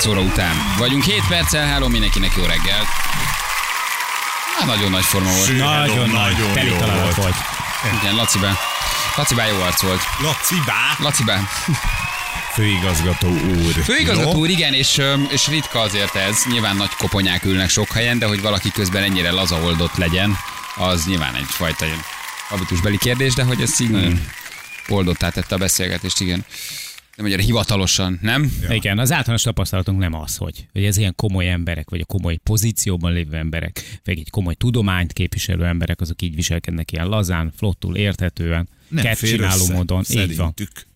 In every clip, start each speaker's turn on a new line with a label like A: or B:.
A: 9 óra után vagyunk. 7 perccel, háló mindenkinek jó reggelt. Na, nagyon nagy forma volt.
B: Nagyon nagy,
C: nagyon
B: teli
C: jó volt.
B: volt.
A: Igen, Lacibá. Lacibá jó arc volt.
C: Laci bá,
A: Lacibá.
C: főigazgató úr.
A: Főigazgató úr, igen, és, és ritka azért ez. Nyilván nagy koponyák ülnek sok helyen, de hogy valaki közben ennyire lazaoldott legyen, az nyilván egyfajta habitusbeli kérdés, de hogy ez így nagyon oldottá tette a beszélgetést, igen. Nem annyira hivatalosan, nem?
B: Ja. Igen, az általános tapasztalatunk nem az, hogy, hogy ez ilyen komoly emberek, vagy a komoly pozícióban lévő emberek, vagy egy komoly tudományt képviselő emberek, azok így viselkednek ilyen lazán, flottul, érthetően,
C: Nem
B: csináló módon. Így van.
C: Szerintük.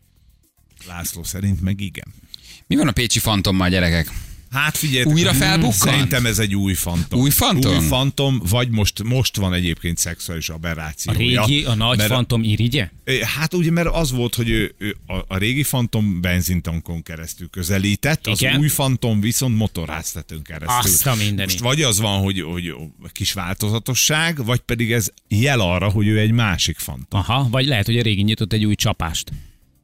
C: László szerint meg igen.
A: Mi van a Pécsi Fantommal, gyerekek?
C: Hát figyelj,
A: Újra felbukkant?
C: Szerintem ez egy új fantom.
A: Új fantom?
C: Új fantom, vagy most, most van egyébként szexuális
B: A
C: aberrációja.
B: régi, a nagy
C: Mert a-
B: fantom irigye?
C: Hát ugye, mert az volt, hogy ő, ő a, a régi fantom benzintankon keresztül közelített, az
B: Igen.
C: új fantom viszont motorháztetőn keresztül.
B: Azt a mindenit.
C: Most vagy az van, hogy, hogy kis változatosság, vagy pedig ez jel arra, hogy ő egy másik fantom.
B: Aha, vagy lehet, hogy a régi nyitott egy új csapást.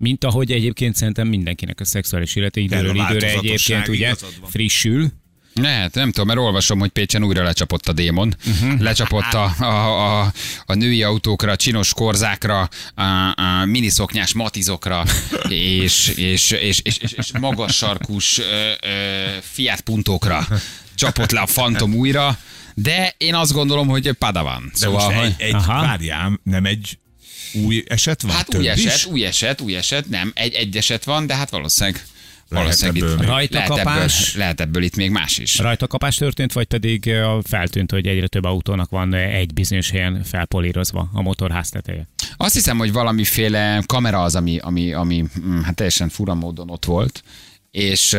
B: Mint ahogy egyébként szerintem mindenkinek a szexuális élete időről időre egyébként ugye frissül.
A: Lehet, nem tudom, mert olvasom, hogy Pécsen újra lecsapott a démon. Uh-huh. Lecsapott a, a, a, a női autókra, csinos korzákra, a, a miniszoknyás matizokra, és, és, és, és, és, és magas sarkus ö, ö, Fiat puntókra csapott le a Fantom újra, de én azt gondolom, hogy Padawan.
C: De
A: Szóval,
C: most
A: hogy...
C: egy, egy várjám, nem egy új eset van?
A: Hát
C: Több
A: új eset,
C: is?
A: új eset, új eset, nem, egy, egy eset van, de hát valószínűleg,
C: Lehet
A: valószínűleg
C: ebből
A: itt,
C: még.
B: Rajta
A: lehet, ebből,
B: kapás.
A: lehet ebből itt még más is.
B: Rajta kapás történt, vagy pedig feltűnt, hogy egyre több autónak van egy bizonyos helyen felpolírozva a motorház teteje.
A: Azt hiszem, hogy valamiféle kamera az, ami, ami, ami mm, hát teljesen fura módon ott volt, és,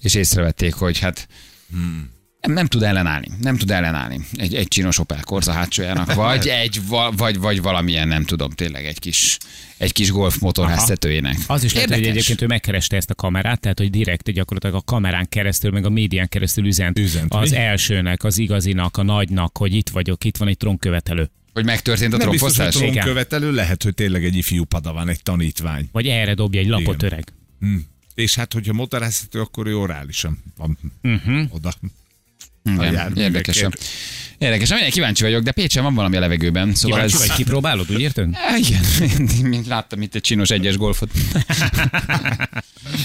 A: és észrevették, hogy hát nem, nem tud ellenállni. Nem tud ellenállni egy, egy csinos Opel Corsa hátsójának, vagy, egy, va- vagy, vagy valamilyen, nem tudom, tényleg egy kis, egy kis golf motorháztetőjének.
B: Az is lehet, hogy egyébként ő megkereste ezt a kamerát, tehát hogy direkt gyakorlatilag a kamerán keresztül, meg a médián keresztül üzent,
C: Üzent,
B: az
C: mi?
B: elsőnek, az igazinak, a nagynak, hogy itt vagyok, itt van egy trónkövetelő.
A: Hogy megtörtént a
C: Nem biztos, követelő, lehet, hogy tényleg egy ifjú padavan, egy tanítvány.
B: Vagy erre dobja egy lapot
C: Igen.
B: öreg.
C: Hm. És hát, hogyha motorháztető, akkor ő orálisan van uh-huh. oda.
A: Igen,
C: járművekért.
A: érdekes. Amilyen kíváncsi vagyok, de Pécsen van valami a levegőben. Szóval
B: Kíváncsi
A: ez...
B: vagy, kipróbálod, úgy érted?
A: Á, Igen, mint láttam itt egy csinos egyes golfot.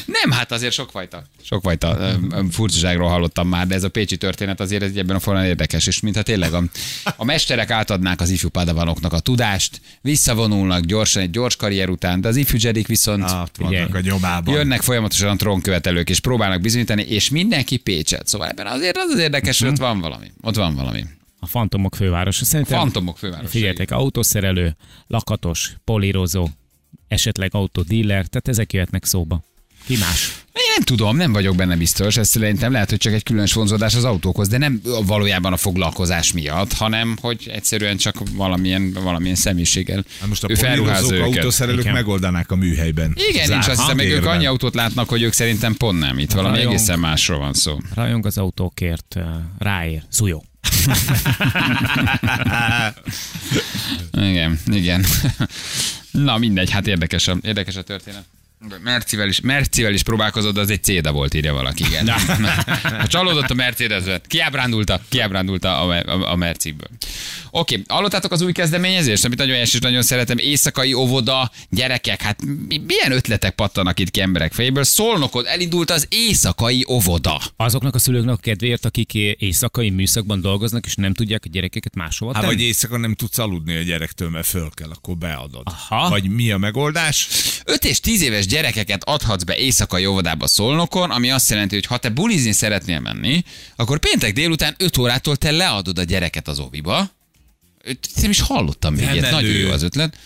A: Nem, hát azért sokfajta, sokfajta furcsaságról hallottam már, de ez a pécsi történet azért ez ebben a formán érdekes, és mintha tényleg a, a mesterek átadnák az ifjú padavanoknak a tudást, visszavonulnak gyorsan egy gyors karrier után, de az ifjú jedik viszont
B: Figyelj.
C: vannak a nyomában.
A: jönnek folyamatosan a trónkövetelők, és próbálnak bizonyítani, és mindenki Pécset. Szóval ebben azért az, az érdekes, hogy ott van valami. Ott van valami.
B: A Fantomok fővárosa. Szerintem
A: Fantomok fővárosa.
B: Figyeljetek, autószerelő, lakatos, polírozó, esetleg autódíler, tehát ezek jöhetnek szóba. Ki más?
A: Én nem tudom, nem vagyok benne biztos, ez szerintem lehet, hogy csak egy különös vonzódás az autókhoz, de nem valójában a foglalkozás miatt, hanem hogy egyszerűen csak valamilyen, valamilyen személyiséggel
C: Hát most a
A: ő
C: polírozók,
A: őket.
C: autószerelők
B: Igen.
C: megoldanák a műhelyben.
A: Igen,
C: Zárt
A: nincs azt hiszem, meg ők annyi autót látnak, hogy ők szerintem pont nem. Itt valami
B: Rajong.
A: egészen másról van szó.
B: Rajong az autókért, eh, ráér, szújó.
A: Igen, igen. Na mindegy, hát érdekes a, érdekes a történet. Mercivel is, Mercivel is próbálkozott, de az egy céda volt, írja valaki, igen. Na. Csalódott a Mercedesbe. Kiábrándulta, kiábrándulta a, a, a Merciből. Oké, okay. hallottátok az új kezdeményezést, amit nagyon és nagyon szeretem. Éjszakai óvoda, gyerekek, hát mi- milyen ötletek pattanak itt ki emberek fejéből. Szolnokod, elindult az éjszakai óvoda.
B: Azoknak a szülőknek a kedvéért, akik éjszakai műszakban dolgoznak, és nem tudják a gyerekeket máshova
C: Hát
B: tenni?
C: vagy éjszaka nem tudsz aludni a gyerektől, mert föl kell, akkor beadod.
B: Aha.
C: Vagy mi a megoldás?
A: 5 és 10 éves gyerekeket adhatsz be éjszakai óvodába Szolnokon, ami azt jelenti, hogy ha te bulizni szeretnél menni, akkor péntek délután 5 órától te leadod a gyereket az óviba. Nem is hallottam még ilyet, nagyon jó az ötlet.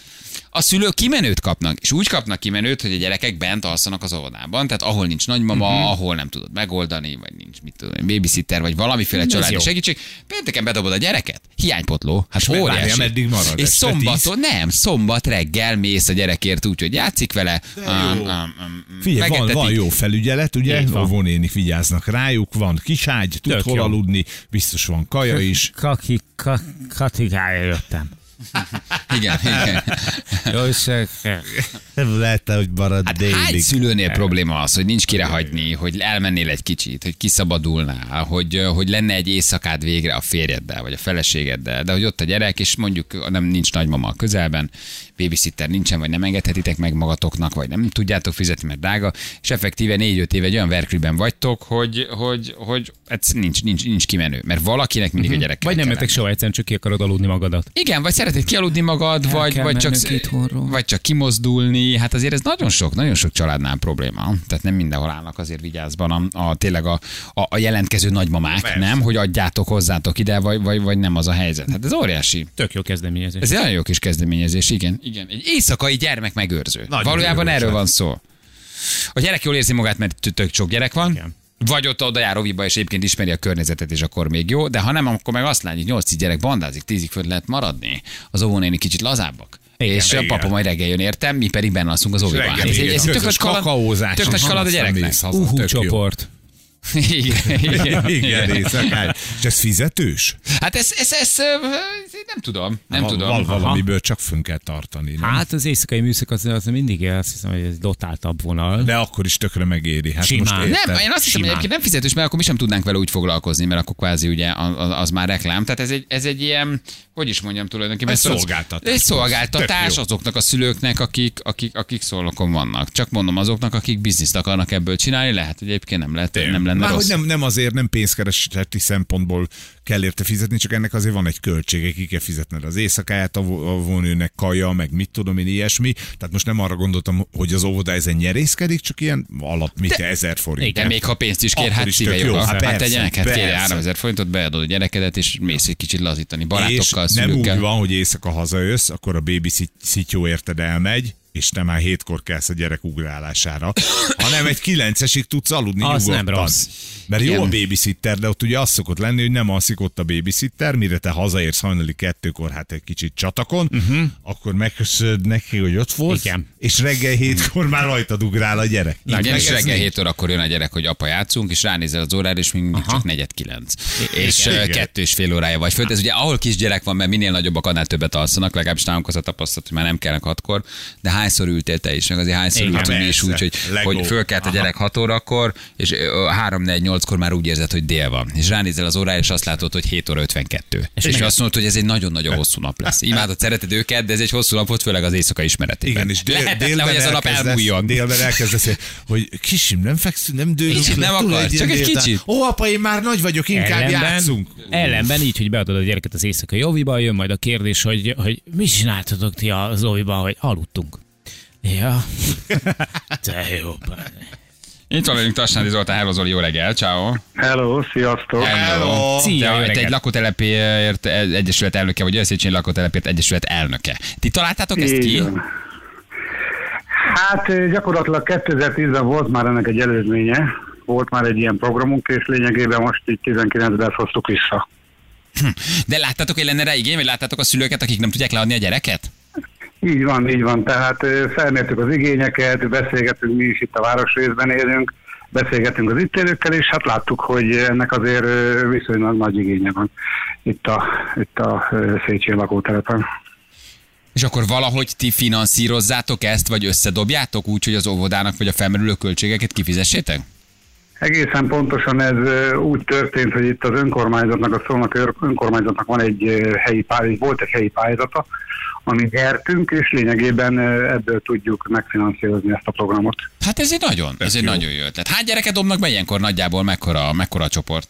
A: A szülők kimenőt kapnak, és úgy kapnak kimenőt, hogy a gyerekek bent alszanak az óvodában, tehát ahol nincs nagymama, uh-huh. ahol nem tudod megoldani, vagy nincs mit tudom, babysitter, vagy valamiféle családi segítség. Pénteken bedobod a gyereket, hiánypotló, hát
C: És
A: óriási.
C: várja, marad?
A: És szombaton, nem, szombat reggel mész a gyerekért úgy, hogy játszik vele. Um, um, um,
C: Figyelj, van, van jó felügyelet, ugye? Óvónénik vigyáznak rájuk, van kiságy, tud hol aludni, biztos van kaja is.
B: Kaki, ka, katigája jöttem.
A: Igen, igen.
B: Jó,
C: Lehet, hogy marad
A: Hát
C: délig.
A: hány szülőnél probléma az, hogy nincs kire hagyni, hogy elmennél egy kicsit, hogy kiszabadulnál, hogy, hogy lenne egy éjszakád végre a férjeddel, vagy a feleségeddel, de hogy ott a gyerek, és mondjuk nem nincs nagymama a közelben, babysitter nincsen, vagy nem engedhetitek meg magatoknak, vagy nem tudjátok fizetni, mert drága, és effektíve négy-öt év egy olyan verkliben vagytok, hogy, hogy, hogy ez nincs, nincs, nincs kimenő, mert valakinek mindig a gyerek.
B: Vagy nem mentek soha egyszerűen, csak ki akarod aludni magadat.
A: Igen, vagy szeretnéd kialudni magad, vagy,
B: kell
A: vagy, csak, vagy csak kimozdulni. Hát azért ez nagyon sok, nagyon sok családnál probléma. Tehát nem mindenhol állnak azért vigyázban a, a tényleg a, a, a jelentkező nagymamák,
C: Persze.
A: nem? Hogy adjátok hozzátok ide, vagy, vagy, vagy nem az a helyzet. Hát ez óriási.
B: Tök jó kezdeményezés.
A: Ez nagyon jó kis kezdeményezés, igen. igen. Egy éjszakai gyermek megőrző.
C: Nagyon
A: Valójában erről van szó. A gyerek jól érzi magát, mert tök sok gyerek van.
B: Igen.
A: Vagy ott oda jár oviba, és egyébként ismeri a környezetet, és akkor még jó, de ha nem, akkor meg azt látjuk, hogy 8 gyerek bandázik, 10 föl lehet maradni. Az óvónéni kicsit lazábbak.
B: Igen,
A: és a
C: igen.
A: papa majd reggel jön értem, mi pedig benne alszunk az óviban. Hát Ez ez egy
C: egy
A: tök nagy kaland,
C: kakaózás,
A: tök nagy kaland a gyereknek.
B: Uhú csoport.
A: Igen, igen,
C: Igen, éjszakán. És ez fizetős?
A: Hát ez, ez, ez, nem tudom, nem
C: Val-
A: tudom.
C: val- valamiből csak fönn kell tartani. Nem?
B: Hát az éjszakai műszak az, az mindig azt hiszem, hogy ez dotáltabb vonal.
C: De akkor is tökre megéri. Hát
B: Simán.
C: most érted?
A: Nem, én azt hiszem, hogy egyébként nem fizetős, mert akkor mi sem tudnánk vele úgy foglalkozni, mert akkor kvázi ugye az, az már reklám. Tehát ez egy, ez egy ilyen, hogy is mondjam tulajdonképpen.
C: Egy szolgáltatás.
A: Egy szolgáltatás azoknak a szülőknek, akik, akik, akik szolnokon vannak. Csak mondom azoknak, akik bizniszt akarnak ebből csinálni, lehet, hogy egyébként nem, lehet, nem lenne
C: Már
A: rossz.
C: hogy nem, nem azért, nem pénzkereseti szempontból kell érte fizetni, csak ennek azért van egy költsége, ki kell fizetned az éjszakáját, a vo- a vonőnek kaja, meg mit tudom én, ilyesmi. Tehát most nem arra gondoltam, hogy az óvoda ezen nyerészkedik, csak ilyen alap, mit kell, ezer forint.
A: De még ha pénzt is kér,
C: Akkor
A: hát
C: is
A: szíve
C: jó. Hát
A: Hát,
C: persze,
A: hát kérje
C: persze.
A: 3000 forintot, beadod a gyerekedet, és mész egy kicsit lazítani
C: és
A: barátokkal,
C: nem úgy van, hogy éjszaka hazajössz, akkor a baby szityó érted elmegy, és te már hétkor kelsz a gyerek ugrálására, hanem egy kilencesig tudsz aludni
B: Az nem
C: nyugodtan.
B: rossz.
C: Mert jó
A: Igen.
C: a babysitter, de ott ugye az szokott lenni, hogy nem alszik ott a babysitter, mire te hazaérsz hajnali kettőkor, hát egy kicsit csatakon, uh-huh. akkor megköszönöd neki, hogy ott volt,
B: Igen.
C: és reggel hétkor már rajtad ugrál a gyerek.
A: Igen,
C: Meg
A: és reggel. 7 órakor jön a gyerek, hogy apa játszunk, és ránézel az órára, és még mindig csak negyed kilenc. És
C: Igen.
A: kettő és fél órája vagy föl. Ez ugye ahol kisgyerek van, mert minél nagyobbak, annál többet alszanak, legalábbis nálunk az a tapasztalat, hogy már nem kellnek hatkor, de hányszor ültél te is, meg azért hányszor
B: Igen,
A: ültünk mi is úgy, hogy,
C: Lego.
A: hogy fölkelt a gyerek 6 órakor, és 3-4-8-kor már úgy érzed, hogy dél van. És ránézel az órára, és azt látod, hogy 7 óra 52. És, és azt mondod, hogy ez egy nagyon-nagyon hosszú nap lesz. Imádod, szereted őket, de ez egy hosszú nap volt, főleg az éjszaka ismeretében.
C: Igen, és dél,
A: Lehetetlen,
C: délben
A: hogy ez a nap elmúljon.
C: Délben elkezdesz, hogy kisim, nem fekszünk, nem dőlünk.
A: Nem akar, csak egy kicsit.
C: Ó, apa, én már nagy vagyok, inkább játszunk.
B: ellenben így, hogy beadod a gyereket az éjszakai óviba, jön majd a kérdés, hogy, hogy mit csináltatok ti az óviban, hogy aludtunk. Ja. De jó.
A: Itt van velünk Tasnádi Zoltán, hello Zoli, jó reggel, ciao.
D: Hello, sziasztok!
C: Hello.
B: Szia, jó
A: Te, te egy lakótelepért egyesület elnöke, vagy Széchenyi lakótelepért egyesület elnöke. Ti találtátok ezt ki?
D: Hát ö, gyakorlatilag 2010-ben volt már ennek egy előzménye, volt már egy ilyen programunk, és lényegében most így 19-ben ezt hoztuk vissza.
A: De láttátok, hogy lenne rá igény, vagy láttátok a szülőket, akik nem tudják leadni a gyereket?
D: Így van, így van. Tehát felmértük az igényeket, beszélgetünk mi is itt a városrészben élünk, beszélgetünk az itt élőkkel, és hát láttuk, hogy ennek azért viszonylag nagy igénye van itt a, itt a Széchenyi lakótelepen.
A: És akkor valahogy ti finanszírozzátok ezt, vagy összedobjátok úgy, hogy az óvodának vagy a felmerülő költségeket kifizessétek?
D: Egészen pontosan ez úgy történt, hogy itt az önkormányzatnak, a Szolnok önkormányzatnak van egy helyi pályázat, volt egy helyi pályázata, amit nyertünk, és lényegében ebből tudjuk megfinanszírozni ezt a programot.
A: Hát ez egy nagyon, ez egy
C: jó.
A: nagyon jó ötlet. Hány gyereket dobnak be ilyenkor nagyjából, mekkora, mekkora a csoport?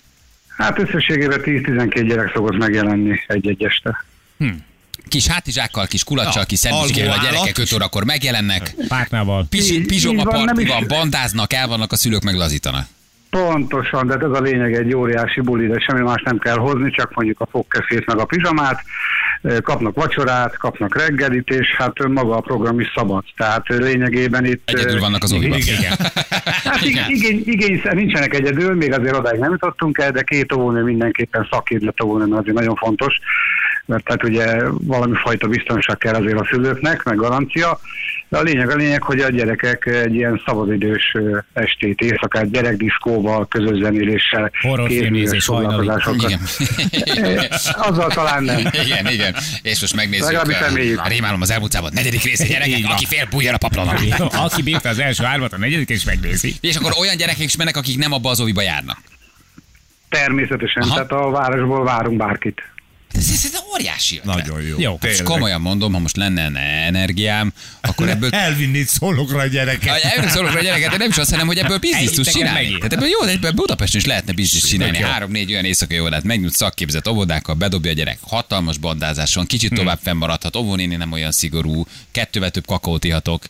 D: Hát összességében 10-12 gyerek szokott megjelenni egy-egy este.
A: Kis hátizsákkal, kis kulacsal,
C: Ja,
A: kis szendvicskával a gyerekek 5 órakor megjelennek.
B: Pártnával.
A: Pis,
D: Így-
A: pizsoma
D: így van,
A: bandáznak, el vannak a szülők, meglazítanak.
D: Pontosan, de ez a lényeg egy óriási buli, de semmi más nem kell hozni, csak mondjuk a fogkefét meg a pizsamát, kapnak vacsorát, kapnak reggelit, és hát maga a program is szabad. Tehát lényegében itt...
A: Egyedül vannak az óviban.
B: Igen.
D: Hát
A: Igen.
D: igény, igény, nincsenek egyedül, még azért odáig nem jutottunk el, de két óvónő mindenképpen szakképzett óvónő, azért nagyon fontos. Mert tehát ugye valami fajta biztonság kell azért a szülőknek, meg garancia. De a lényeg a lényeg, hogy a gyerekek egy ilyen szabadidős estét, éjszakát gyerekdiszkóval, közös zenéléssel,
B: hajnalig.
D: foglalkozásokkal. Azzal talán nem.
A: Igen, igen. És most megnézzük.
D: Legalábbis reméljük.
A: A Rémálom az elmúlt század negyedik része gyerekek, aki fél bújjon a paplanon.
B: Aki bírta az első hármat, a negyedik is megnézi.
A: És akkor olyan gyerekek is mennek, akik nem abba az óviba járnak.
D: Természetesen,
A: Aha.
D: tehát a városból várunk bárkit.
A: Ez, ez, ez óriási ötlet.
C: Nagyon jó.
B: Jó.
C: Tényleg.
A: komolyan mondom, ha most lenne energiám, akkor ebből
C: Elvinnéd szólokra a gyereket.
A: Erről szólok a gyereket, de nem is azt, hanem, hogy ebből bizniszt tudsz csinálni.
B: megint.
A: Tehát ebből jó, de ebből Budapesten is lehetne bizniszt csinálni. Három-négy olyan éjszakai órát megnyújt szakképzett óvodákkal, bedobja a gyerek hatalmas bandázás van, kicsit tovább fennmaradhat, óvónéni nem olyan szigorú, kettővel több kakaót ihatok,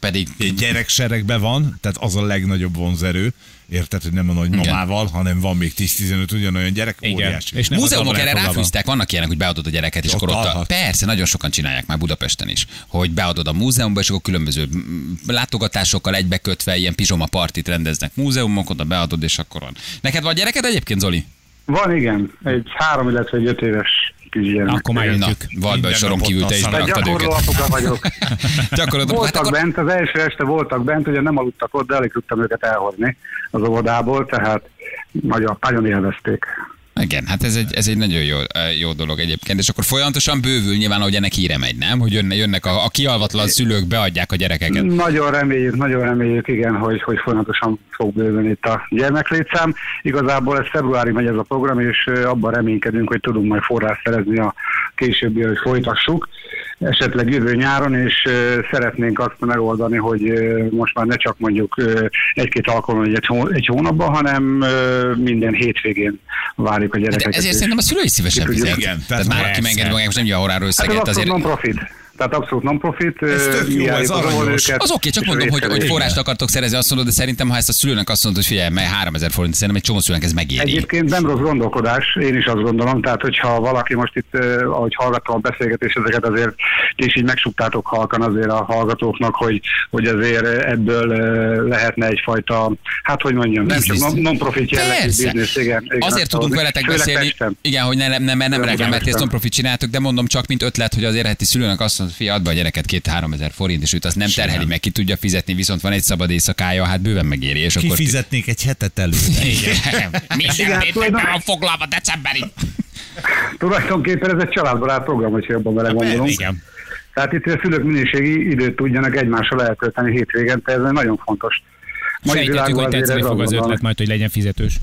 A: pedig
C: Egy gyerekseregben van, tehát az a legnagyobb vonzerő. Érted, hogy nem a nagymamával, hanem van még 10-15 ugyanolyan gyerek,
B: Igen.
C: óriási.
B: És
A: Múzeumok erre ráfűztek, vannak ilyenek, hogy beadod a gyereket, és
C: Ott
A: akkor ott a. Persze, nagyon sokan csinálják már Budapesten is, hogy beadod a múzeumba, és akkor különböző mm, látogatásokkal egybekötve ilyen pizsoma partit rendeznek múzeumok, oda beadod, és akkor van. Neked van gyereked egyébként, Zoli?
D: Van, igen, egy három, illetve egy öt éves kisgyermek.
B: Akkor már jöttük.
A: vagy be
C: Minden
A: soron kívül te is beraktad őket.
D: vagyok.
A: Gyakorlatilag, hát
D: Voltak
A: akkor,
D: bent, az első este voltak bent, ugye nem aludtak ott, de alig tudtam őket elhozni az óvodából, tehát nagyon, nagyon élvezték.
A: Igen, hát ez egy, ez egy nagyon jó, jó dolog egyébként, és akkor folyamatosan bővül nyilván, hogy ennek híre megy, nem? Hogy jönne, jönnek a, a kialvatlan szülők, beadják a gyerekeket.
D: Nagyon reméljük, nagyon reméljük, igen, hogy, hogy folyamatosan fog bővülni itt a gyermeklétszám. Igazából ez februári megy ez a program, és abban reménykedünk, hogy tudunk majd forrás szerezni a későbbi, hogy folytassuk esetleg jövő nyáron, és szeretnénk azt megoldani, hogy most már ne csak mondjuk egy-két alkalommal egy, hó- egy hónapban, hanem minden hétvégén várjuk a
A: De
D: gyerekeket.
A: ezért
D: és-
A: szerintem a szülői szívesen
D: Ki tudja.
A: fizet.
C: Igen,
A: Tehát
C: tehát
A: már aki
B: persze.
A: megengedi magának, most nem ugye a
D: Hát ez
A: összeget,
D: abszolút
A: azért
D: non-profit. Tehát abszolút non-profit.
C: Ez tök jó, ez
D: álljuk az
C: aranyos.
A: Az oké, csak mondom, hogy, hogy forrást akartok szerezni, azt mondod, de szerintem, ha ezt a szülőnek azt mondod, hogy figyelj, mert 3000 forint, szerintem egy csomó szülőnek ez megéri.
D: Egyébként nem rossz gondolkodás, én is azt gondolom, tehát hogyha valaki most itt, ahogy hallgattam a beszélgetést, ezeket azért ti is így megsuktátok halkan azért a hallgatóknak, hogy, hogy azért ebből eh, lehetne egyfajta, hát hogy mondjam, nem csak non-profit jellegű biznisz, igen. igen
A: Azért tudunk
D: hozni.
A: veletek beszélni, igen, hogy ne, nem, nem, nem mert ti ezt non-profit csináltok, de mondom csak, mint ötlet, hogy azért heti szülőnek azt mondod, fia, add be a gyereket két-három ezer forint, és őt azt nem terheli meg, ki tudja fizetni, viszont van egy szabad éjszakája, hát bőven megéri, és akkor...
C: Kifizetnék egy hetet előre.
A: Igen. Minden van foglalva decemberig.
D: Tulajdonképpen ez egy családbarát program, hogy jobban vele gondolunk.
B: Igen.
D: Tehát itt a szülők minőségi időt tudjanak egymással elkölteni hétvégente, ez nagyon fontos. Mai
B: Sejtetjük, hogy tetszeni fog az ötlet majd, hogy legyen fizetős.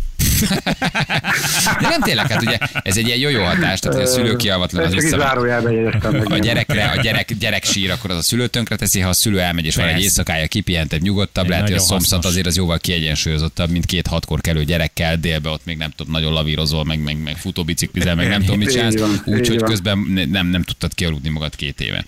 A: De nem tényleg, hát ugye ez egy ilyen jó-jó hatás, tehát hogy a szülő kialvatlan az vissza. A gyerekre, a gyerek, gyerek sír, akkor az a szülő tönkre teszi, ha a szülő elmegy és van egy éjszakája kipihentebb, nyugodtabb,
B: Egy
A: lehet, hogy a szomszat azért az jóval kiegyensúlyozottabb, mint két hatkor kelő gyerekkel, délbe ott még nem tudom, nagyon lavírozol, meg, meg, meg futóbiciklizel, meg nem tudom mit csinálsz, úgyhogy közben ne- nem, nem tudtad kialudni magad két éve.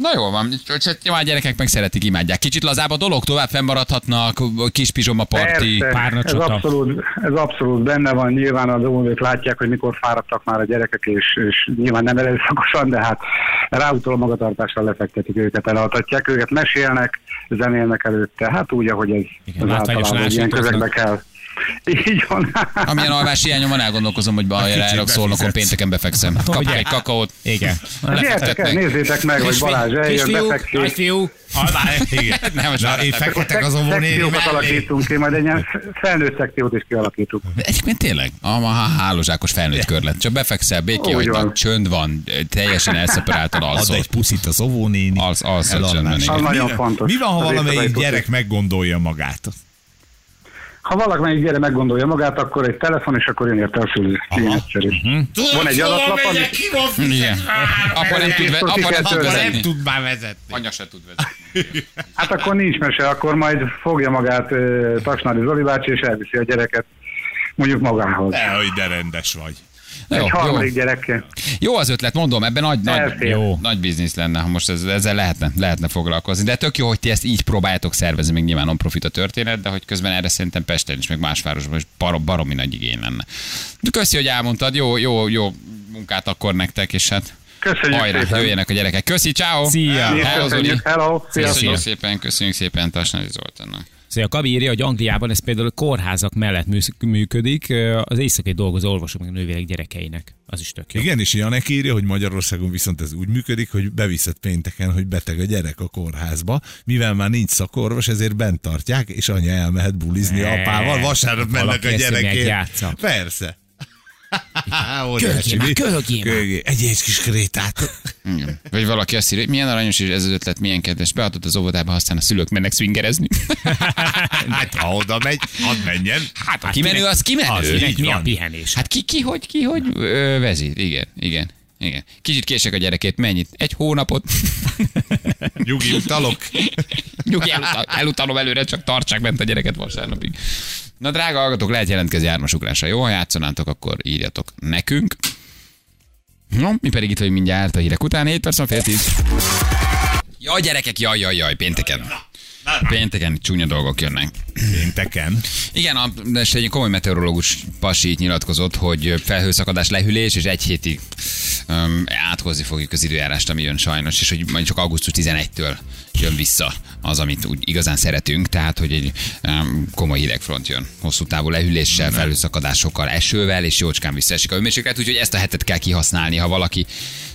A: Na jó van, csak jó, a gyerekek meg szeretik, imádják. Kicsit lazább a dolog, tovább fennmaradhatnak, kis pizsoma parti.
D: Persze,
B: párna
D: ez abszolút, ez abszolút benne van, nyilván az óvónők látják, hogy mikor fáradtak már a gyerekek, és, és nyilván nem erőszakosan, de hát ráutól magatartással lefektetik őket, elaltatják őket, mesélnek, zenélnek előtte, hát úgy, ahogy ez
B: Igen,
D: az általában ilyen közegbe kell. Így van.
A: Amilyen alvás hiányom van, elgondolkozom, hogy bajjára szólnokon
C: befizetsz.
A: pénteken befekszem. Kapok egy kakaót.
B: Igen.
D: Gyertek nézzétek meg, hogy Balázs eljön,
B: Kisfiú,
D: befekszik.
B: nagyfiú, alvás.
C: Igen.
A: Nem,
C: Na, én
A: nem.
C: fekhetek az óvónéni
D: Szekciókat alakítunk ki, majd egy ilyen felnőtt szekciót is kialakítunk.
A: Egyébként tényleg, a, hálózsákos felnőtt körlet. Csak befekszel, béké hagynak,
D: van.
A: csönd van, teljesen elszeparáltan
C: Ad
A: alszol.
C: egy puszit az óvónéni.
A: Alsz- alszol
C: elalvás.
A: csöndben, igen.
D: Az nagyon
C: Mi-
D: fontos.
C: Mi van, ha
D: Az
C: valamelyik
D: éjszakai
C: gyerek
D: puszit.
C: meggondolja magát?
D: Ha valamelyik gyere meggondolja magát, akkor egy telefon, és akkor jön érte a szülő. Ilyen egyszerű. Van egy adatlap,
A: Igen. Apa nem tud,
D: Akkor
A: nem tud vezetni.
C: tud már vezetni.
A: Anya se tud vezetni.
D: Hát akkor nincs mese, akkor majd fogja magát Tasnádi Zoli bácsi, és elviszi a gyereket mondjuk magához.
C: Dehogy de rendes vagy.
A: Na
D: Egy
A: Jó, jó.
D: harmadik gyerekkel.
A: jó az ötlet, mondom, ebben nagy, nagy, jó. nagy biznisz lenne, ha most ez, ezzel lehetne, lehetne foglalkozni. De tök jó, hogy ti ezt így próbáljátok szervezni, még nyilván non-profit a történet, de hogy közben erre szerintem Pesten is, meg más városban is barom, baromi nagy igény lenne. Köszi, hogy elmondtad, jó, jó, jó munkát akkor nektek, és hát
D: Köszönjük
A: hajrá,
D: szépen.
A: jöjjenek a gyerekek. Köszi, ciao.
B: Szia.
A: Hello, Zoli.
D: köszönjük. Hello,
A: Köszönjük
D: sziasztok.
A: szépen, köszönjük szépen Tasnai Zoltánnak.
B: Szóval a Kavi írja, hogy Angliában ez például a kórházak mellett működik, az éjszakai dolgozó orvosok meg nővérek gyerekeinek. Az is tök jó.
C: Igen, és Janek írja, hogy Magyarországon viszont ez úgy működik, hogy beviszed pénteken, hogy beteg a gyerek a kórházba, mivel már nincs szakorvos, ezért bent tartják, és anya elmehet bulizni
B: Ne,
C: apával, vasárnap mennek
B: valaki
C: a gyerekért. Persze.
B: Már. Kölgjél.
C: Egy egy kis krétát.
A: Vagy valaki azt írja, hogy milyen aranyos és ez az ötlet, milyen kedves. Beadott az óvodába, aztán a szülők mennek swingerezni.
C: Hát ha oda megy, hadd menjen.
A: Hát a kimenő, az kimenő.
C: Az,
B: Kinek mi a pihenés?
A: Hát ki, ki, hogy, ki, hogy ö, vezít. Igen, igen. Igen. Kicsit kések a gyerekét, mennyit? Egy hónapot.
C: Nyugi utalok.
A: Nyugi, elutal, elutalom előre, csak tartsák bent a gyereket vasárnapig. Na, drága hallgatók, lehet jelentkezni jármasugrásra. Jó, ha játszanátok, akkor írjatok nekünk. No, mi pedig itt vagyunk mindjárt a hírek után, 7 perc, fél 10. Jaj, gyerekek, jaj, jaj, jaj, pénteken. Pénteken csúnya dolgok jönnek.
C: Pénteken.
A: Igen, a, de egy komoly meteorológus pasi nyilatkozott, hogy felhőszakadás, lehűlés, és egy hétig um, áthozni fogjuk az időjárást, ami jön sajnos, és hogy majd csak augusztus 11-től jön vissza az, amit úgy igazán szeretünk, tehát, hogy egy um, komoly hidegfront jön. Hosszú távú lehűléssel, felhőszakadásokkal, esővel, és jócskán visszaesik a hőmérséklet, úgyhogy ezt a hetet kell kihasználni, ha valaki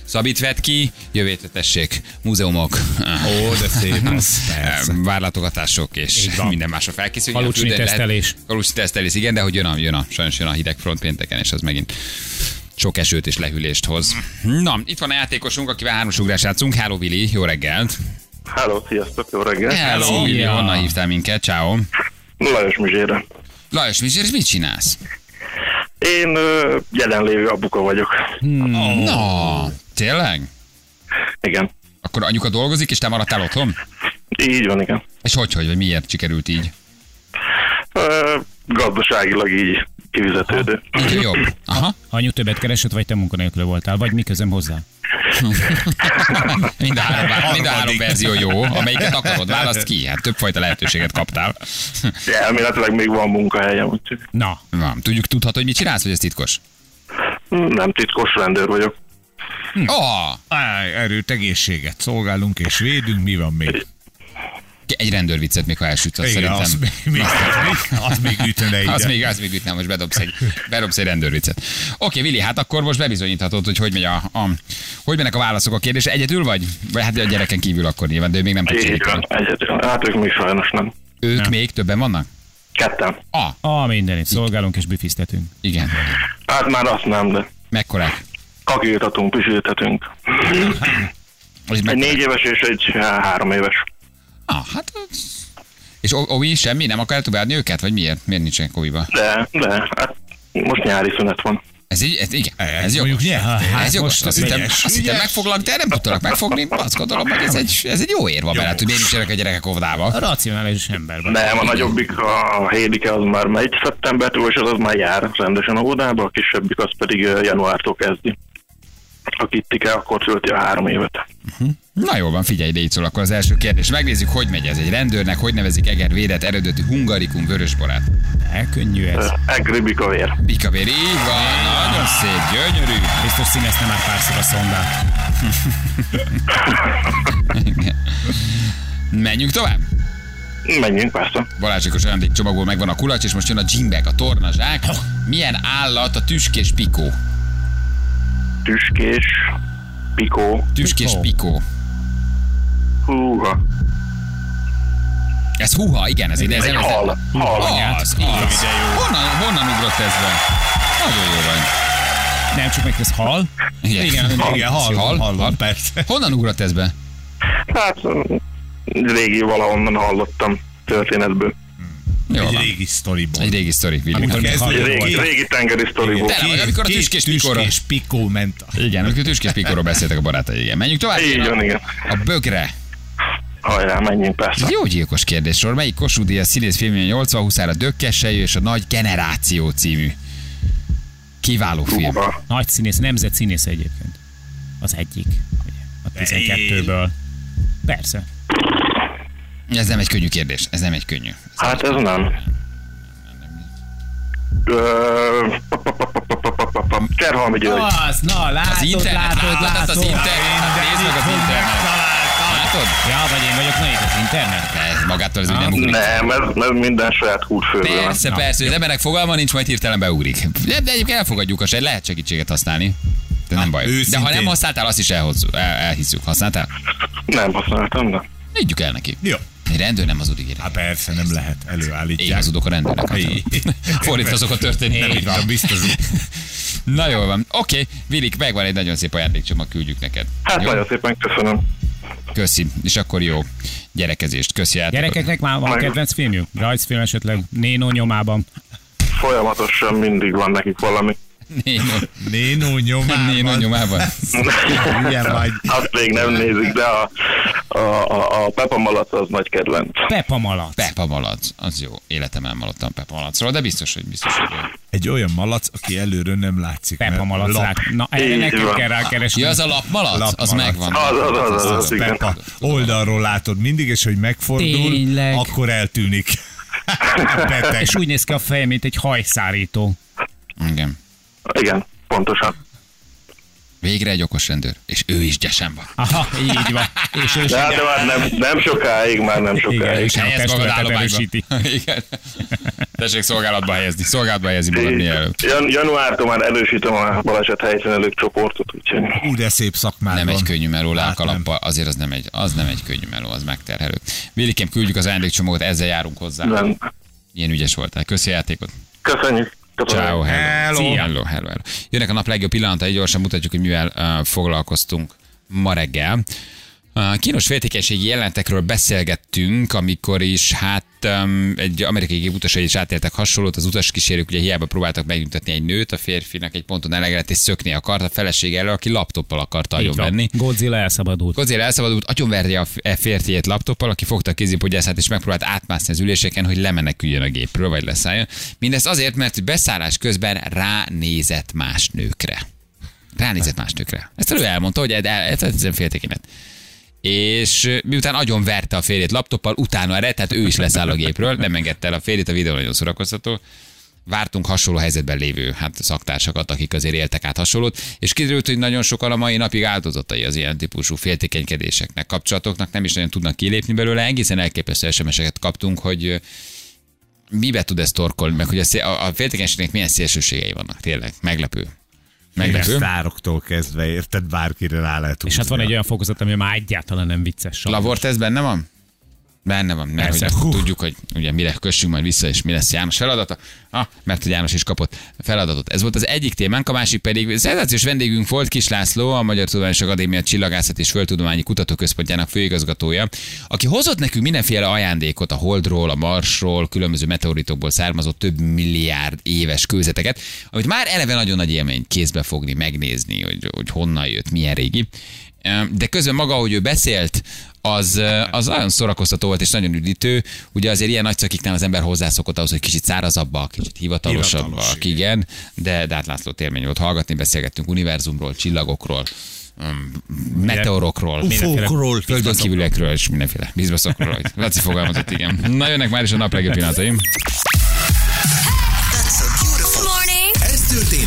A: szabít vett ki, jövőt tessék, múzeumok,
C: Ó, de szép az. Persze.
A: várlátogatások és minden másra Küldeni lehet-
B: tesztelés.
A: Falucsni tesztelés, igen, de hogy jön a, jön a, sajnos jön a hideg front pénteken, és az megint sok esőt és lehűlést hoz. Na, itt van a játékosunk, akivel hármas ugrás játszunk. Hello, Willi, jó reggelt!
E: Hello, sziasztok, jó reggelt!
A: Hello,
B: Szia.
A: honnan hívtál minket? Ciao.
E: Lajos Mizsére.
A: Lajos, mi, és mit csinálsz?
E: Én ö, jelenlévő apuka vagyok.
A: Na, tényleg?
E: Igen.
A: Akkor anyuka dolgozik, és te maradtál otthon?
E: Így van, igen.
A: És hogy, hogy, vagy miért sikerült így?
E: Ö, gazdaságilag így kivizetődő.
A: Így jobb. Aha.
B: Anyu többet keresett, vagy te munkanélkül voltál, vagy mi közöm hozzá?
A: Mind a három, mind a három verzió jó. Amelyiket akarod, választ ki. Hát többfajta lehetőséget kaptál.
E: Elméletileg még van munkahelyem, úgyhogy
B: Na,
A: Van. Tudjuk, tudhatod, hogy mit csinálsz, vagy ez titkos?
E: nem titkos rendőr vagyok.
A: Oh,
C: Áj, erőt, egészséget szolgálunk és védünk, mi van még?
A: egy rendőrviccet még ha elsütsz, azt
C: Igen,
A: szerintem.
C: az még, az még ütne ide.
A: Az még, az még ütne, most bedobsz egy, bedobsz egy rendőrviccet. Oké, Vili, hát akkor most bebizonyíthatod, hogy hogy megy a, a hogy mennek a válaszok a kérdésre. Egyedül vagy? Vagy hát a gyereken kívül akkor nyilván, de ő még nem tud
E: Így van, egyedül. Hát ők még sajnos nem.
A: Ők
B: Nem.
A: még többen vannak?
E: Ketten.
A: Ah,
B: a mindenit szolgálunk és büfisztetünk.
A: igen.
E: Hát már azt nem, de
A: Mekkorák?
E: Kakiltatunk, pisültetünk.
A: Az
E: Egy négy éves és egy há- három éves.
A: Ah, hát... az- És Ovi semmi? Nem akar továbbni őket? Vagy miért? Miért nincsenek Oviba?
E: De, de, hát most nyári szünet van.
A: Ez így, ez, igen, ez,
C: Ez
A: jó.
C: mondjuk nyertél.
A: Ez jogos.
B: most
A: Azt
B: az
A: hittem, azt hittem megfoglak, de nem tudtalak megfogni. Azt gondolom, hogy ez egy, ez egy jó érva bele, hogy miért nincsenek a gyerekek óvodába.
B: A racionális ember vagy.
E: Nem, a nagyobbik, a hédike az már megy szeptembertől, és az, az már jár rendesen a óvodába, a kisebbik az pedig januártól kezdi. A kittike akkor tölti a három évet.
A: Na jó van, figyelj, légy szól, akkor az első kérdés. Megnézzük, hogy megy ez egy rendőrnek, hogy nevezik Eger védett eredetű hungarikum vörösborát.
B: Elkönnyű ez.
E: Ö, Egribik a vér.
A: Bikavér, így van, nagyon szép, gyönyörű.
B: Biztos színezte már párszor a szondát.
A: Menjünk tovább.
E: Menjünk persze.
A: Balázsikos ajándékcsomagból megvan a kulacs, és most jön a gimbek, a tornazsák. Milyen állat a tüskés pikó?
E: Tüskés, pikó,
A: Tüskés
B: Pikó.
E: húha,
A: Ez huha, igen, ez ide. Ez,
E: egy hal, hal.
A: Az, az. Honnan, honnan ugrott ez be? Nagyon jó vagy.
B: Nem csak meg ez hal.
A: Igen,
B: Igen,
C: Igen, hallom,
A: Hall,
C: hallom,
A: hall.
C: persze.
A: Honnan ugrott ez be?
E: Hát régi valahonnan hallottam történetből.
A: Jó
C: Egy
A: van.
C: régi sztoriból.
A: Egy régi sztori.
B: Amikor
C: Kezd-
B: még
E: Egy régi, régi tengeri sztoriból.
A: Tele vagy, amikor a tüskés pikóra.
C: tüskés pikó ment.
A: Igen, amikor a tüskés pikóról beszéltek a barátai. Igen. Menjünk tovább. A,
E: igen.
A: a bögre.
E: Hajrá, menjünk persze.
A: Jó gyilkos kérdés sor. Melyik Kossuth Díjas színész filmje 80 20 a Dökkesejű és a Nagy Generáció című kiváló film.
B: Nagy színész, nemzet színész egyébként. Az egyik. A 12-ből. Persze.
A: Ez nem egy könnyű kérdés, ez nem egy könnyű.
E: Ez hát ez nem. Cserhalmi György.
B: Az, na látod,
A: az internet,
B: látod,
A: látod, hát
B: látod.
A: az internet. Hát nézd meg az internet. Látod?
B: Ja, vagy én vagyok naív az internet.
A: Ez magától ez nem ugrik.
E: Nem, ez, ez minden saját húrfőből.
A: Persze, persze, az emberek fogalma nincs, majd hirtelen beugrik. De, de egyébként elfogadjuk, hogy lehet segítséget használni. De nem baj. De ha nem használtál, azt is elhozzuk, el, elhisszük. Használtál?
E: Nem használtam, de.
A: Higgyük el neki.
C: Jó.
A: Egy rendőr nem hazudik.
C: Hát persze, nem lehet,
A: Én
C: előállítják.
A: hazudok a rendőrnek. Fordítva szokott történni.
C: Nem így van, biztos.
A: Na jól van. Oké, okay. Vilik, megvan egy nagyon szép ajándékcsomag, küldjük neked.
E: Hát
A: Jó?
E: nagyon szépen köszönöm.
A: Köszi. És akkor jó gyerekezést. Köszi játékot.
B: Gyerekeknek már van kedvenc filmjük? Rajzfilm esetleg? Néno nyomában?
E: Folyamatosan mindig van nekik valami.
A: Néno,
C: Néno nyomában.
A: Néno nyomában.
C: Ilyen vagy.
E: Azt még nem nézik, de a, a, a, a Pepa Malac az nagy kedvenc.
B: Peppa Malac.
A: Pepa Malac. Az jó. Életemben nem hallottam Pepa Malacról, de biztos, hogy biztos, hogy jó.
C: Egy olyan malac, aki előről nem látszik.
B: Peppa
C: mert
B: Malac.
C: lap-
B: Lát. Na, erre nekünk kell rákeresni.
A: Ja, az a lapmalac? Az
C: Lapmalac.
A: megvan.
E: Az, az, az, az, az, igen.
C: Peppa. Oldalról látod mindig, és hogy megfordul,
B: Tényleg.
C: akkor eltűnik.
B: És úgy néz ki a feje, mint egy hajszárító.
A: Igen.
E: Igen, pontosan.
A: Végre egy okos rendőr. És ő is gyesen van.
B: Aha, így van. És ő
E: De, hát, de már nem, nem sokáig, már nem
B: Igen,
E: sokáig.
B: és a
A: Helyez magad
B: testületet
A: állományba.
B: erősíti.
A: Igen. Tessék szolgálatba helyezni. Szolgálatba helyezni magad mielőtt.
E: Jan, januártól már erősítem a baleset helyszínelők csoportot, úgyhogy
C: Ú, de szép szakmád
A: Nem egy könnyű meló lelkalappal, azért az nem egy, az nem egy könnyű meló, az megterhelő. Vilikem, küldjük az ajándékcsomagot, ezzel járunk hozzá.
E: nem.
A: Ilyen ügyes voltál. Köszi a játékot.
E: Köszönjük.
A: Ciao, hello.
C: Hello.
A: Hello, hello, hello. Jönnek a nap legjobb pillanatai, gyorsan mutatjuk, hogy mivel uh, foglalkoztunk ma reggel. Kínos féltékenységi jelentekről beszélgettünk, amikor is hát um, egy amerikai gép utasai is átéltek hasonlót, az utaskísérők ugye hiába próbáltak megnyugtatni egy nőt, a férfinak egy ponton elegett és szökni akart a feleség elől, aki laptoppal akarta agyon venni.
B: Godzilla elszabadult.
A: Godzilla elszabadult, agyonverje a f- e férfiét laptoppal, aki fogta a kézipodgyászát és megpróbált átmászni az üléseken, hogy lemeneküljön a gépről, vagy leszálljon. Mindezt azért, mert beszállás közben ránézett más nőkre. Ránézett más nőkre. Ezt ő elmondta, hogy ez, ez, ez, ez féltékenet. És miután agyon verte a férjét laptoppal, utána erre, tehát ő is leszáll a gépről, nem engedte el a férjét, a videó nagyon szórakoztató. Vártunk hasonló helyzetben lévő hát, szaktársakat, akik azért éltek át hasonlót, és kiderült, hogy nagyon sokan a mai napig áldozatai az ilyen típusú féltékenykedéseknek, kapcsolatoknak, nem is nagyon tudnak kilépni belőle. Egészen elképesztő SMS-eket kaptunk, hogy mibe tud ez torkolni, meg hogy a, szé- a, a féltékenységnek milyen szélsőségei vannak, tényleg, meglepő. Meglepő.
C: Sztároktól kezdve, érted, bárkire rá lehet
B: És hát van egy olyan fokozat, ami már egyáltalán nem vicces.
A: Lavort ez benne van? Benne van, mert hogy
B: Persze.
C: Hú.
A: tudjuk, hogy ugye mire kössünk majd vissza, és mi lesz János feladata. Ah, mert hogy János is kapott feladatot. Ez volt az egyik témánk, a másik pedig szenzációs vendégünk volt Kis László, a Magyar Tudományos Akadémia Csillagászat és Földtudományi Kutatóközpontjának főigazgatója, aki hozott nekünk mindenféle ajándékot a Holdról, a Marsról, különböző meteoritokból származó több milliárd éves kőzeteket, amit már eleve nagyon nagy élmény kézbe fogni, megnézni, hogy, hogy honnan jött, milyen régi. De közben maga, hogy ő beszélt, az, az nagyon szórakoztató volt és nagyon üdítő. Ugye azért ilyen nagyszakiknál az ember hozzászokott ahhoz, hogy kicsit szárazabbak, kicsit hivatalosabbak,
C: Hivatalos,
A: igen. De, de hát László térmény volt hallgatni, beszélgettünk univerzumról, csillagokról, meteorokról,
C: Ufókról,
A: földön kívülekről és mindenféle bizbaszokról, Laci fogalmazott, igen. Na jönnek már is a nap legjobb pillanataim.
F: Ez történt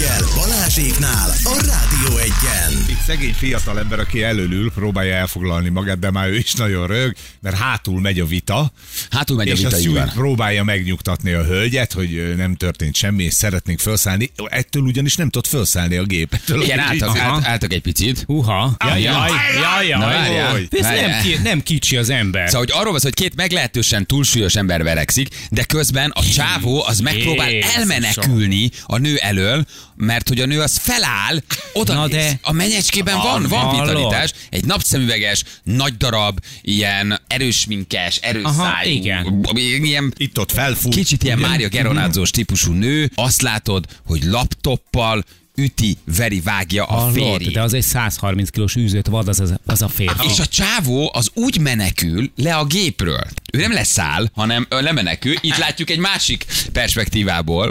F: reggel Balázséknál a Rádió egyen.
C: Itt szegény fiatal ember, aki előlül, próbálja elfoglalni magát, de már ő is nagyon rög, mert hátul megy a vita.
A: Hátul megy a
C: és
A: vita,
C: a
A: így
C: szűr
A: van.
C: próbálja megnyugtatni a hölgyet, hogy nem történt semmi, és szeretnénk felszállni. Ettől ugyanis nem tud felszállni a gép. Ettől
A: Igen, álltak, állt, álltak egy picit.
B: Uha. Jaj, jaj, jaj, jaj. jaj. Ez nem, ki, nem kicsi az ember.
A: Szóval, hogy arról van hogy két meglehetősen túlsúlyos ember verekszik, de közben a csávó az megpróbál elmenekülni a nő elől, mert hogy a nő az feláll, oda
B: Na de-
A: A menyecskében van, van
B: Hallod?
A: vitalitás. Egy napszemüveges, nagy darab, ilyen erős minkes, erős
B: Aha,
A: szájú,
B: igen.
A: ilyen
C: Itt-ott felfut.
A: Kicsit ilyen Mária Geronádzós típusú nő, azt látod, hogy laptoppal üti, veri, vágja a
B: Hallod,
A: férjét.
B: de az egy 130 kilós űzött vad, az, az, az a férfi.
A: És a csávó az úgy menekül le a gépről. Ő nem leszáll, hanem lemenekül. Itt látjuk egy másik perspektívából.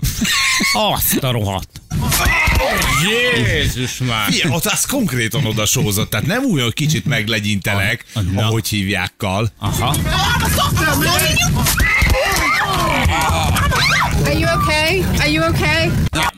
B: Azt a rohadt. Jézus már.
C: Igen, ott az konkrétan oda sózott, tehát nem úgy, hogy kicsit meglegyintelek,
B: Na.
C: ahogy hívjákkal.
B: Aha.
G: Are you okay? Are you okay?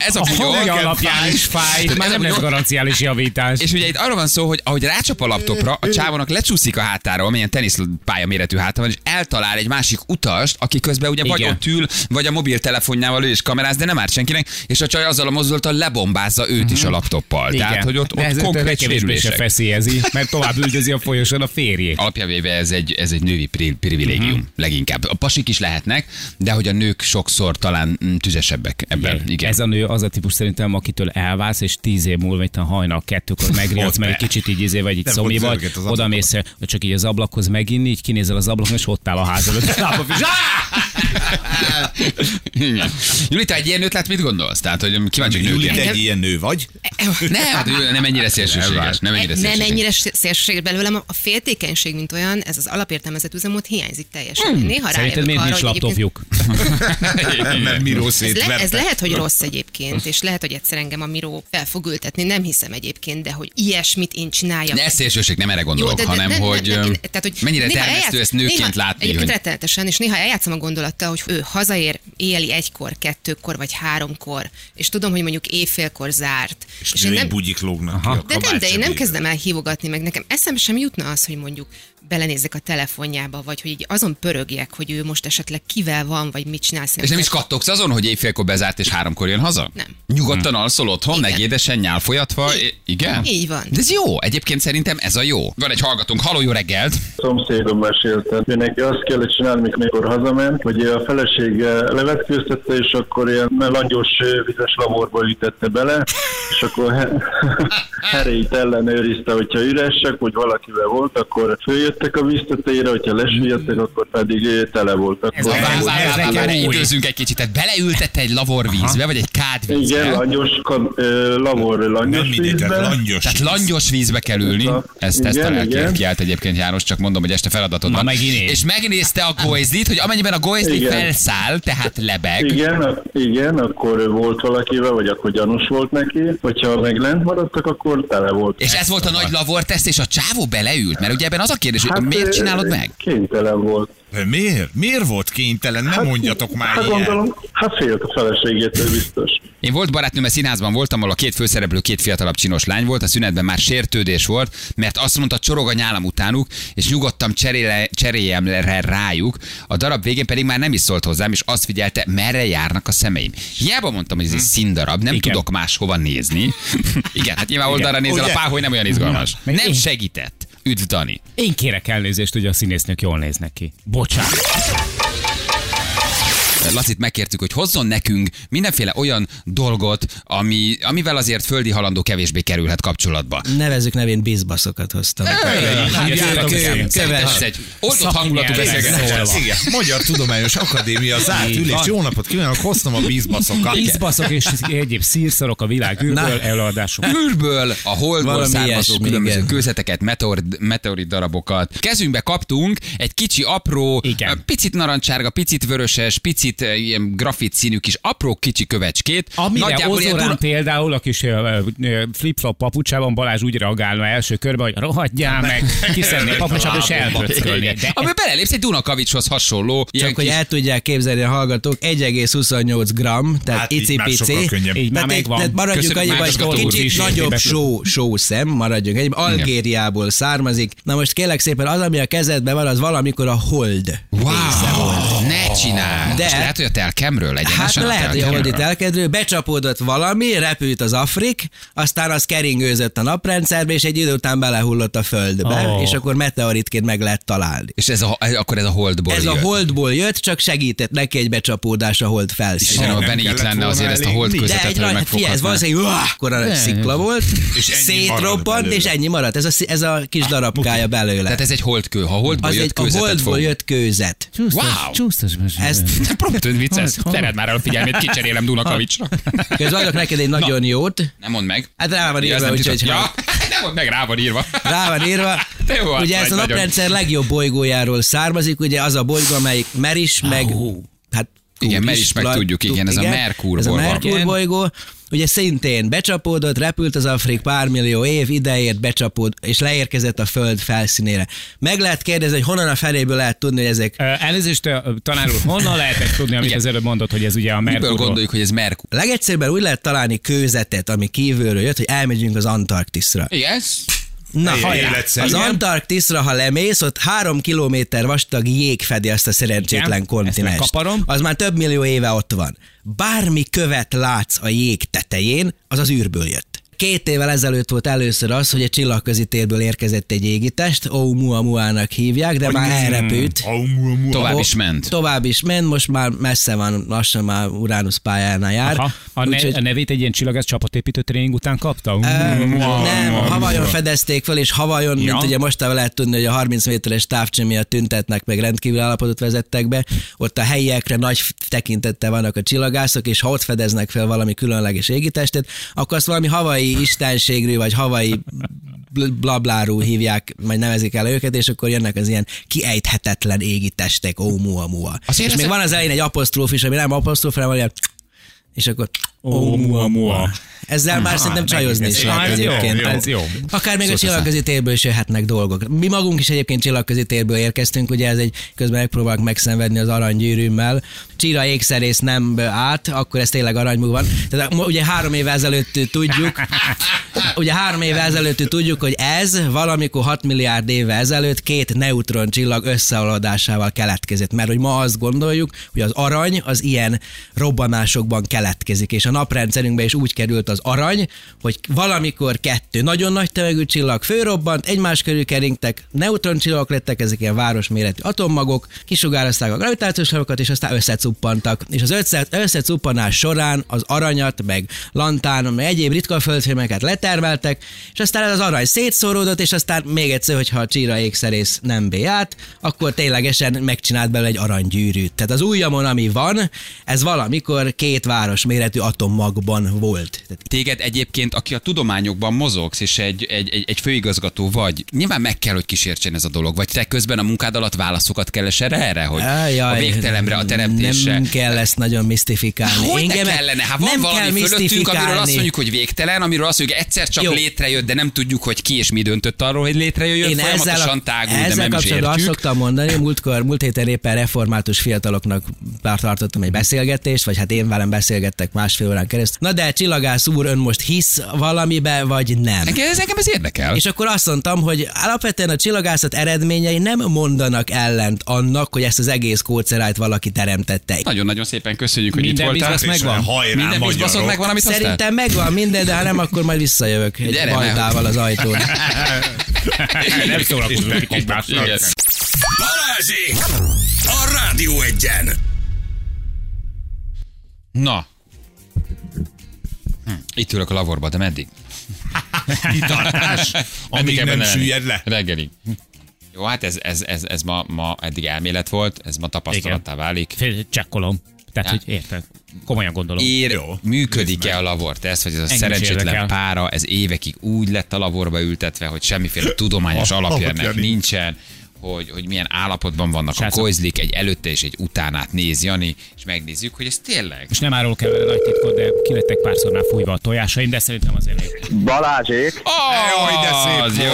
A: ez a
B: A hangja alapján is fáj, már nem lesz garanciális javítás.
A: És ugye itt arról van szó, hogy ahogy rácsap a laptopra, a csávónak lecsúszik a hátára, amilyen teniszpálya méretű háta van, és eltalál egy másik utast, aki közben ugye vagy
B: Igen.
A: ott ül, vagy a mobiltelefonjával ő is kameráz, de nem árt senkinek, és a csaj azzal a mozdulattal lebombázza őt is a laptoppal. Tehát, hogy ott, ott
B: ez
A: konkrét sérülések.
B: feszélyezi, mert tovább üldözi a folyosón a férjét.
A: Alapjávéve ez egy, ez egy női pri- privilégium uh-huh. leginkább. A pasik is lehetnek, de hogy a nők sokszor talán mm, tüzesebbek ebben. Igen. Igen.
B: Ez a nő az a típus szerintem, akitől elválsz, és tíz év múlva itt a hajnal kettőkor megriadsz, mert egy kicsit így izé, vagy így
C: Nem,
B: szomi vagy, oda mész, hogy csak így az ablakhoz meginni, így kinézel az ablakon, és ott áll a ház előtt.
A: Igen. Julita, egy ilyen nőt lát, mit gondolsz? Tehát, hogy kíváncsi, hogy
C: Juli, te egy ilyen nő vagy?
A: Nem, hát nem ennyire szélsőséges. Nem ennyire
H: Nem
A: szélsőséges.
H: ennyire szélsőséges belőlem, a féltékenység, mint olyan, ez az alapértelmezett üzemmód hiányzik teljesen. Hmm. Néha
B: Szerinted miért nincs laptopjuk?
C: Mert Miró
H: Ez, le, ez lehet, hogy rossz egyébként, és lehet, hogy egyszer engem a Miró fel fog ültetni, nem hiszem egyébként, de hogy ilyesmit én csináljak.
A: De ez szélsőség, nem erre gondolok,
H: de- de-
A: hanem,
H: nem, nem,
A: hogy,
H: nem, nem, tehát, hogy
A: mennyire termesztő ezt nőként látni,
H: Egyébként rettenetesen, és néha eljátszom a gondolattal, hogy ő hazaér éjjeli egykor, kettőkor vagy háromkor, és tudom, hogy mondjuk éjfélkor zárt.
C: És női bugyik lógnak ki a
H: de nem, de én nem kezdem el hívogatni, meg nekem eszembe sem jutna az, hogy mondjuk belenézzek a telefonjába, vagy hogy így azon pörögjek, hogy ő most esetleg kivel van, vagy mit csinál.
A: és nem is kattogsz azon, hogy éjfélkor bezárt és háromkor jön haza?
H: Nem.
A: Nyugodtan alszol otthon,
H: Igen.
A: negédesen, nyálfolyatva? I- Igen?
H: Így van.
A: De ez jó, egyébként szerintem ez a jó. Van egy hallgatónk, haló, jó reggelt!
E: szomszédom mesélte. Ő neki azt kellett csinálni, mikor hazament, hogy a felesége levetkőztette, és akkor ilyen langyos vizes laborba ütette bele, és akkor he- herét ellenőrizte, hogyha üresek, hogy valakivel volt, akkor följöttek a víztetére, hogyha lesüllyedtek, akkor pedig eh, tele volt.
B: Ez a váz-
A: Várj,
B: ez
A: várj,
B: nekem
A: várj,
B: új.
A: időzünk egy kicsit. Tehát beleültette egy lavorvízbe, vagy egy kádvízbe.
E: igen, langyos, ö, lavor langyos
C: Nem
E: vízbe.
C: langyos.
A: Tehát langyos vízbe kell ülni. Ezt
E: Igen,
A: tesztelel
E: igen.
A: kiált egyébként János, csak mondom, hogy este feladatod van. És megnézte a golyzlit, hogy amennyiben a
E: Igen.
A: felszáll, tehát lebeg,
E: Igen, igen, akkor volt valakivel, vagy akkor gyanús volt neki. Hogyha meg lent maradtak, akkor tele volt.
A: és ez volt a nagy lavorteszt, és a csávó beleült, mert ugye ebben az a kérdés, hogy miért
E: ö,
A: csinálod meg?
E: Kénytelen volt.
C: Miért? Miért volt kénytelen? Nem mondjatok már
E: Hát
C: ilyet.
E: gondolom, hát félt a feleségétől biztos.
A: Én volt barátnőm, a színházban voltam, ahol a két főszereplő két fiatalabb csinos lány volt, a szünetben már sértődés volt, mert azt mondta, csorog a nyálam utánuk, és nyugodtan cseréle, rájuk. A darab végén pedig már nem is szólt hozzám, és azt figyelte, merre járnak a szemeim. Hiába mondtam, hogy ez egy színdarab, nem
B: Igen.
A: tudok máshova nézni. Igen, hát nyilván oldalra nézel, a
C: Ugye?
A: páholy nem olyan izgalmas. Nem segített. Üdv, Dani.
B: Én kérek elnézést, hogy a színésznők jól néznek ki. Bocsánat.
A: Lacit megkértük, hogy hozzon nekünk mindenféle olyan dolgot, ami, amivel azért földi halandó kevésbé kerülhet kapcsolatba.
G: Nevezzük nevén bizbaszokat hoztam.
A: Szerintem ez egy oldott hangulatú beszélgetés.
C: Magyar Tudományos Akadémia zárt ülés. Jó napot kívánok, hoztam a bízbaszokat.
B: Ízbaszok és egyéb szírszarok a világ űrből előadások.
A: űrből, a holdból származó különböző kőzeteket, meteorit, meteorit darabokat. Kezünkbe kaptunk egy kicsi, apró,
B: Igen.
A: picit narancsárga, picit vöröses, picit ö, ilyen grafit színű kis apró kicsi kövecskét.
B: Amire Ozorán
A: dur-
B: például a kis ö, ö, flip-flop papucsában Balázs úgy reagálna első körbe, hogy rohadjál meg, kiszedni a papucsát és elpöckölni.
A: Amiben belelépsz egy Dunakavicshoz hasonló.
G: Csak hogy
A: kis-
G: el tudják képzelni a hallgatók, 1,28 gram, tehát
C: Hát könnyebb.
B: így már
G: Tehát,
B: megvan.
G: tehát maradjunk annyiban, hogy kicsit nagyobb só, só szem, maradjunk ennyi. Algériából származik. Na most kérlek szépen, az, ami a kezedben van, az valamikor a hold.
A: Wow, ne csináld!
G: De-
A: De... lehet, hogy a telkemről legyen.
G: Hát lehet, hogy a holdi telkedő, becsapódott valami, repült az Afrik, aztán az keringőzött a naprendszerbe, és egy idő után belehullott a földbe,
B: Ó.
G: és akkor meteoritként meg lehet találni.
A: És ez a, akkor ez a holdból
G: Ez a
A: jött.
G: holdból jött, csak segített neki egy becsapódás a hold
A: a
C: Nem
A: Benny itt
C: kellett
A: lenne azért ezt a
C: elég.
A: hold
G: egy
A: hogy
G: nagy, figyelj, ez valószínűleg uah, akkora szikla volt,
C: És marad
G: és ennyi maradt. Ez a, ez a kis darabkája belőle.
A: Tehát ez egy holdkő. Ha holdból
G: az
A: jött
G: a
A: kőzetet
G: holdból
A: fog.
G: jött kőzet.
A: Wow.
B: csúsztas
G: Ezt
A: Rögtön vicces. Tered már el a figyelmét, kicserélem Dunakavicsra.
G: közben adok neked egy nagyon jót.
A: Nem mondd meg.
G: Hát rá van írva,
A: nem
G: úgyhogy
A: Ja, nem mondd meg, rá van írva.
G: Rá van írva.
A: Te jó
G: ugye ez a naprendszer legjobb bolygójáról származik, ugye az a bolygó, amelyik meris, meg hát
A: Igen, mert is meg tudjuk, igen, ez a Merkur
G: Ez a
A: bolygó.
G: Merkur
B: Igen.
G: bolygó, ugye szintén becsapódott, repült az Afrik pár millió év, ideért becsapód, és leérkezett a Föld felszínére. Meg lehet kérdezni, hogy honnan a feléből lehet tudni, hogy ezek
B: Elnézést, tanár úr, honnan lehetett tudni, amit
A: Igen.
B: az előbb mondott, hogy ez ugye a
A: Miből
B: Merkurról?
A: gondoljuk, hogy ez Merkur?
G: Legegyszerűbben úgy lehet találni kőzetet, ami kívülről jött, hogy elmegyünk az Antarktiszra.
A: Igen?
G: Na, hajrá! Az Antarktiszra, ha lemész, ott három kilométer vastag jég fedi azt a szerencsétlen
B: megkaparom.
G: Az már több millió éve ott van. Bármi követ látsz a jég tetején, az az űrből jött. Két évvel ezelőtt volt először az, hogy egy csillagközi térből érkezett egy égitest, Oumuamua-nak hívják, de már elrepült.
A: Tovább is ment.
G: Tovább is ment, most már messze van, lassan már Uránusz pályánál jár.
B: Aha, a, ne,
G: Úgyhogy-
B: a nevét egy ilyen csillagász csapatépítő tréning után kapta?
G: nem, Havajon fedezték fel, és Havajon,
B: Ja.
G: mint ugye most lehet tudni, hogy a 30 méteres távcső miatt tüntetnek, meg rendkívül állapotot vezettek be, ott a helyiekre nagy tekintettel vannak a csillagászok, és ha ott fedeznek fel valami különleges égitestet, akkor azt valami havai istenségű, vagy havai bl- blablárú hívják, majd nevezik el őket, és akkor jönnek az ilyen kiejthetetlen égitestek, ó, mua, mua. És még van az elején egy apostróf is, ami nem apostróf, hanem olyan és akkor
B: Ó, mua, mua.
G: Ezzel már szerintem csajozni is lehet
B: ez jó,
G: egyébként.
B: ez jó.
G: Akár még a
A: Szóval
G: csillagközi térből is jöhetnek dolgok. Mi magunk is egyébként csillagközi térből érkeztünk, ugye ez egy, közben megpróbálunk megszenvedni az aranygyűrűmmel. Csíra ékszerész nem át, akkor ez tényleg aranymú van. Tehát ugye három évvel ezelőtt tudjuk, ugye három évvel ezelőtt tudjuk, hogy ez valamikor 6 milliárd évvel ezelőtt két neutron csillag összeolódásával keletkezett. Mert hogy ma azt gondoljuk, hogy az arany az ilyen robbanásokban keletkezik, és a naprendszerünkbe is úgy került az arany, hogy valamikor kettő nagyon nagy tömegű csillag fölrobbant, egymás körül keringtek, neutroncsillagok lettek, ezek ilyen városméretű atommagok, kisugározták a gravitációs hajókat, és aztán összecuppantak. És az össze, összecuppanás során az aranyat, meg lantán, meg egyéb ritka földfémeket letermeltek, és aztán ez az arany szétszóródott, és aztán még egyszer, hogyha a csíra ékszerész nem bé akkor ténylegesen megcsinált belőle egy aranygyűrűt. Tehát az ujjamon, ami van, ez valamikor két város méretű atommagban volt. Tehát
A: Téged egyébként, aki a tudományokban mozogsz, és egy, egy, egy, egy főigazgató vagy, nyilván meg kell, hogy kísértsen ez a dolog. Vagy te közben a munkád alatt válaszokat keres erre, erre hogy
G: Ájjaj,
A: a végtelenre, a teremtésre.
G: Nem kell ezt nagyon misztifikálni.
A: Hogy ne
G: Engem-
A: kellene? Hát van
G: nem
A: valami
G: kell
A: fölöttünk, amiről azt mondjuk, hogy végtelen, amiről azt mondjuk, egyszer csak
G: Jó.
A: létrejött, de nem tudjuk, hogy ki és mi döntött arról, hogy létrejöjjön,
G: Én ezzel,
A: folyamatosan
G: a,
A: tágul, de
G: ezzel
A: nem is
G: kapcsolatban azt
A: értjük.
G: szoktam mondani, múltkor, múlt héten éppen református fiataloknak tartottam egy beszélgetést, vagy hát én velem beszélgettek másfél órán keresztül. Na de csillagász úr, ön most hisz valamibe, vagy nem?
A: Engem ez, engem ez érdekel.
G: És akkor azt mondtam, hogy alapvetően a csillagászat eredményei nem mondanak ellent annak, hogy ezt az egész kócerájt valaki teremtette.
A: Nagyon-nagyon szépen köszönjük, hogy
B: Minden
A: itt voltál.
B: bizbasz megvan?
C: Hajrá,
A: Minden
C: magyarok.
A: megvan, amit?
G: Szerintem megvan minden, de ha nem, akkor majd visszajövök egy
A: Gyere,
G: baltával az ajtón.
B: Nem szórakozunk.
A: Igen.
F: Balázsék! A Rádió Egyen!
A: Na. Itt ülök a laborba, de meddig?
C: Kitartás, amíg nem
A: lenni?
C: süllyed le.
A: Reggelig. Jó, hát ez, ez, ez, ez ma, ma eddig elmélet volt, ez ma tapasztalattá válik.
B: Fél- Csekkolom. Tehát,
A: Ja.
B: hogy érted? Komolyan gondolom.
A: Ér,
C: Jó,
A: működik-e a laborteszt, vagy ez a
B: Engem
A: szerencsétlen pára, ez évekig úgy lett a laborba ültetve, hogy semmiféle tudományos alapja ennek
C: nincs.
A: nincsen, hogy, hogy milyen állapotban vannak a
B: Srácok.
A: koizlik, egy előtte és egy utánát néz Jani, és megnézzük, hogy ez tényleg.
B: És nem árulok el nagy titkot, de kilettek párszor már fújva a tojásaim, de szerintem azért még.
E: Balázsék!
A: Oh,
C: Jaj, de szép
A: az jó!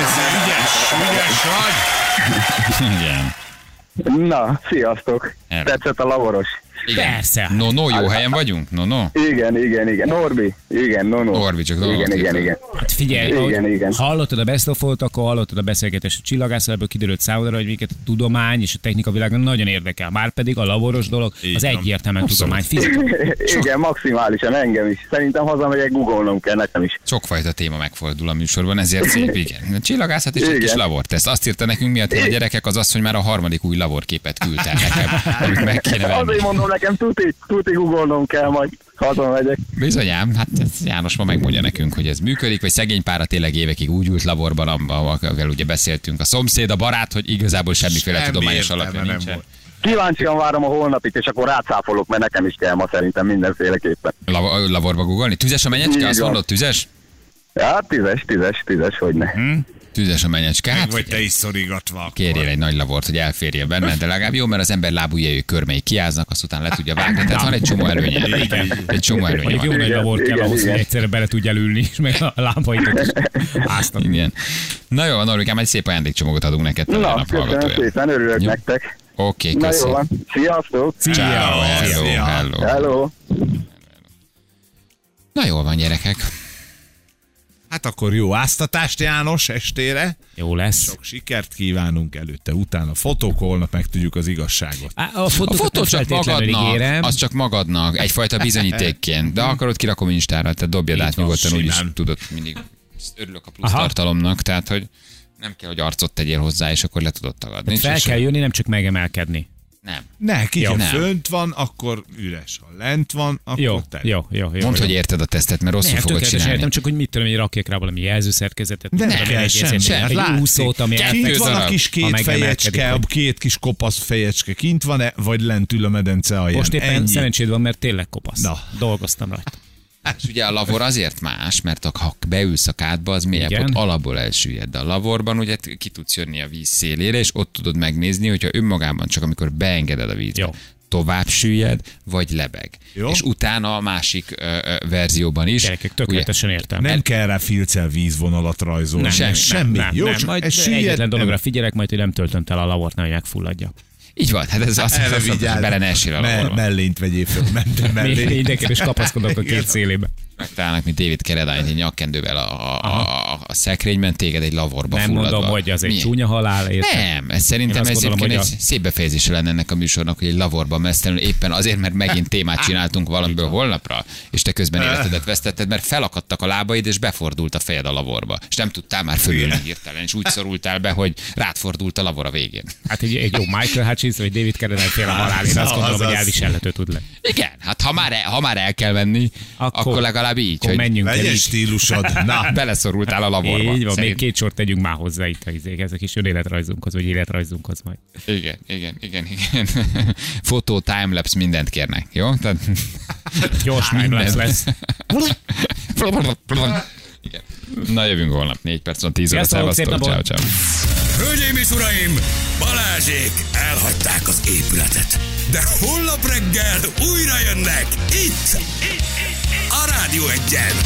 C: Ez ügyes, ügyes vagy.
A: Igen.
E: Na, sziasztok!
A: Erre.
E: Tetszett a lavoros?
A: Igen.
B: Persze.
A: No, no, jó helyen vagyunk? No, no.
E: Igen, igen, igen. Norbi? Igen, no, no.
A: Norbi, csak dolgot
E: Igen, igen, igen.
B: Hát figyelj,
E: Igen, igen.
B: hallottad a Best of akkor hallottad a beszélgetést a csillagászat, ebből kiderült számodra, hogy minket a tudomány és a technika világon nagyon érdekel. Márpedig a laboros dolog
C: Így
B: az egyértelműen tudomány, fizika.
E: Igen, maximálisan engem is. Szerintem hazamegyek, googolnom kell nekem is.
A: Sokfajta téma megfordul a műsorban, ezért szép, igen. A Csillagászat és egy
E: Igen.
A: kis laborteszt. Azt írta nekünk miatt a gyerekek, az az, hogy már a harmadik új laborképet küldte nekem, amit meg kéne venni.
E: Azért mondom nekem, tuti, tuti googolnom kell, majd hazamegyek.
A: Bizonyám, hát János ma megmondja nekünk, hogy ez működik, vagy szegény pára tényleg évekig úgy ült laborban, amivel ugye beszéltünk. A szomszéd, a barát, hogy igazából semmiféle
C: Semmi
A: tudományos alapja
C: nem
A: nincsen.
C: volt.
E: Kíváncsian várom a holnapit, és akkor rácáfolok, mert nekem is kell ma szerintem mindenféleképpen.
A: La- laborba googolni? Tüzes a menyecske? Azt mondod, tüzes?
E: Ja, tízes, tízes, tízes, hogy ne.
A: Hm? Tüzes a menyecske. Hát,
C: Vagy te is szorigatva. akkor.
A: kérjél egy nagy lavort, hogy elférje benne, de legalább jó, mert az ember lábujjai körmei kiáznak, azt utána le tudja vágni. Tehát van egy csomó előnye. Egy csomó előnye
B: Mondjuk jó
A: van.
B: nagy labor kell
E: igen,
B: ahhoz, hogy
E: igen.
B: egyszerre bele tudj elülni, és meg a lábaidat is áztatni.
A: Igen. Na jó, Norvikám, egy szép ajándékcsomagot adunk neked.
E: Na, köszönöm szépen, örülök
A: Jó.
E: nektek.
A: Oké,
E: Na jó
A: köszönöm.
E: van, sziasztok!
A: Ciao, hello,
C: Szia.
A: hello.
E: Hello!
A: Na jól van, gyerekek.
C: Hát akkor jó áztatást János estére.
B: Jó lesz.
C: Sok sikert kívánunk előtte, utána fotók, holnap megtudjuk az igazságot.
B: Á, A
A: A
B: fotókat
A: fotó csak magadnak,
B: ígérem.
A: az csak magadnak, egyfajta bizonyítékként. De akarod, kirakom Instára, tehát dobjad át nyugodtan, úgyis tudod mindig. Örülök a plusz
B: Aha.
A: tartalomnak, tehát hogy nem kell, hogy arcot tegyél hozzá, és akkor le tudod tagadni.
B: Fel
A: És-
B: kell jönni, nem csak megemelkedni.
A: Nem.
C: Ne, ki,
B: Jó.
C: ha
A: Nem.
C: fönt van, akkor üres. Ha lent van, akkor
B: Jó,
C: teli.
B: jó, jó, jó.
A: Mondd,
B: jó.
A: hogy érted a tesztet, mert rosszul
B: Nem,
A: fogod csinálni.
B: értem, csak hogy mit tudom, hogy rakjak rá valami jelzőszerkezetet.
C: De nem
B: egy
C: semmi.
B: egész-
C: Hát
B: Egy
C: látszik.
B: úszót, ami
C: Kint van a kis két fejecske, a két kis kopasz fejecske kint van-e, vagy lent ül a medence alján?
B: Most éppen
C: Ennyi.
B: szerencséd van, mert tényleg kopasz.
C: Na.
B: Dolgoztam rajta.
A: És ugye a lavor azért más, mert ha beülsz a kádba, az mélyebb,
B: Igen.
A: ott alapból elsüllyed. De a lavorban ugye ki tudsz jönni a víz szélére, és ott tudod megnézni, hogyha önmagában csak amikor beengeded a vízbe,
B: Jó.
A: tovább süllyed, vagy lebeg.
C: Jó.
A: És utána a másik ö, ö, verzióban is.
B: Gyerekek, tökéletesen értem.
C: Nem kell rá filccel vízvonalat rajzolni.
B: nem,
C: Nem,
B: nem,
C: semmi.
B: Nem,
C: Jó,
B: nem,
C: csak
B: majd
C: süllyed,
B: egyetlen dologra figyelek, majd, hogy nem töltöm el a lavort, nehogy megfulladja.
A: Így van, hát ez azt mondom, hogy bele ne essél a
C: Me- mellényt vegyél föl, ment mellé.
B: Mindenképp is kapaszkodok a két szélébe.
A: Megtalálnak, mint David Carradine egy nyakkendővel a, a, a, a, a szekrényben, téged egy lavorba
B: Nem
A: fulladva.
B: mondom, hogy az egy
A: Milyen?
B: csúnya halál, érted?
A: Nem, ez szerintem ez
B: gondolom, hogy
A: egy szép befejezése lenne ennek a műsornak, hogy egy lavorban mesztelenül éppen azért, mert megint témát csináltunk valamiből holnapra, és te közben életedet vesztetted, mert felakadtak a lábaid, és befordult a fejed a lavorba. És nem tudtál már fölülni hirtelen, és úgy szorultál be, hogy rátfordult a lavor a végén.
B: Hát egy, egy jó Michael Hutchins vagy David Carradine fél a halál, én azt gondolom, hogy elviselhető tud lenni.
A: Igen, hát ha már, el, ha már el kell menni, akkor, akkor legalább így,
B: akkor
A: hogy
B: menjünk el így.
C: stílusod. Na,
A: beleszorultál a lavorba.
B: Így van, még
A: Szerint-
B: két sort tegyünk már hozzá itt a izék, ezek is önéletrajzunkhoz, vagy életrajzunkhoz majd.
A: Igen, igen, igen, igen. Fotó, timelapse, mindent kérnek, jó? Tehát...
B: Gyors timelapse lesz.
A: Igen. Na jövünk holnap, 4 perc van, 10 óra, szevasztok, ciao, ciao.
F: Hölgyeim és uraim, Balázsék elhagyták az épületet. De holnap reggel újra jönnek itt, itt, itt, itt. a Rádió egyen.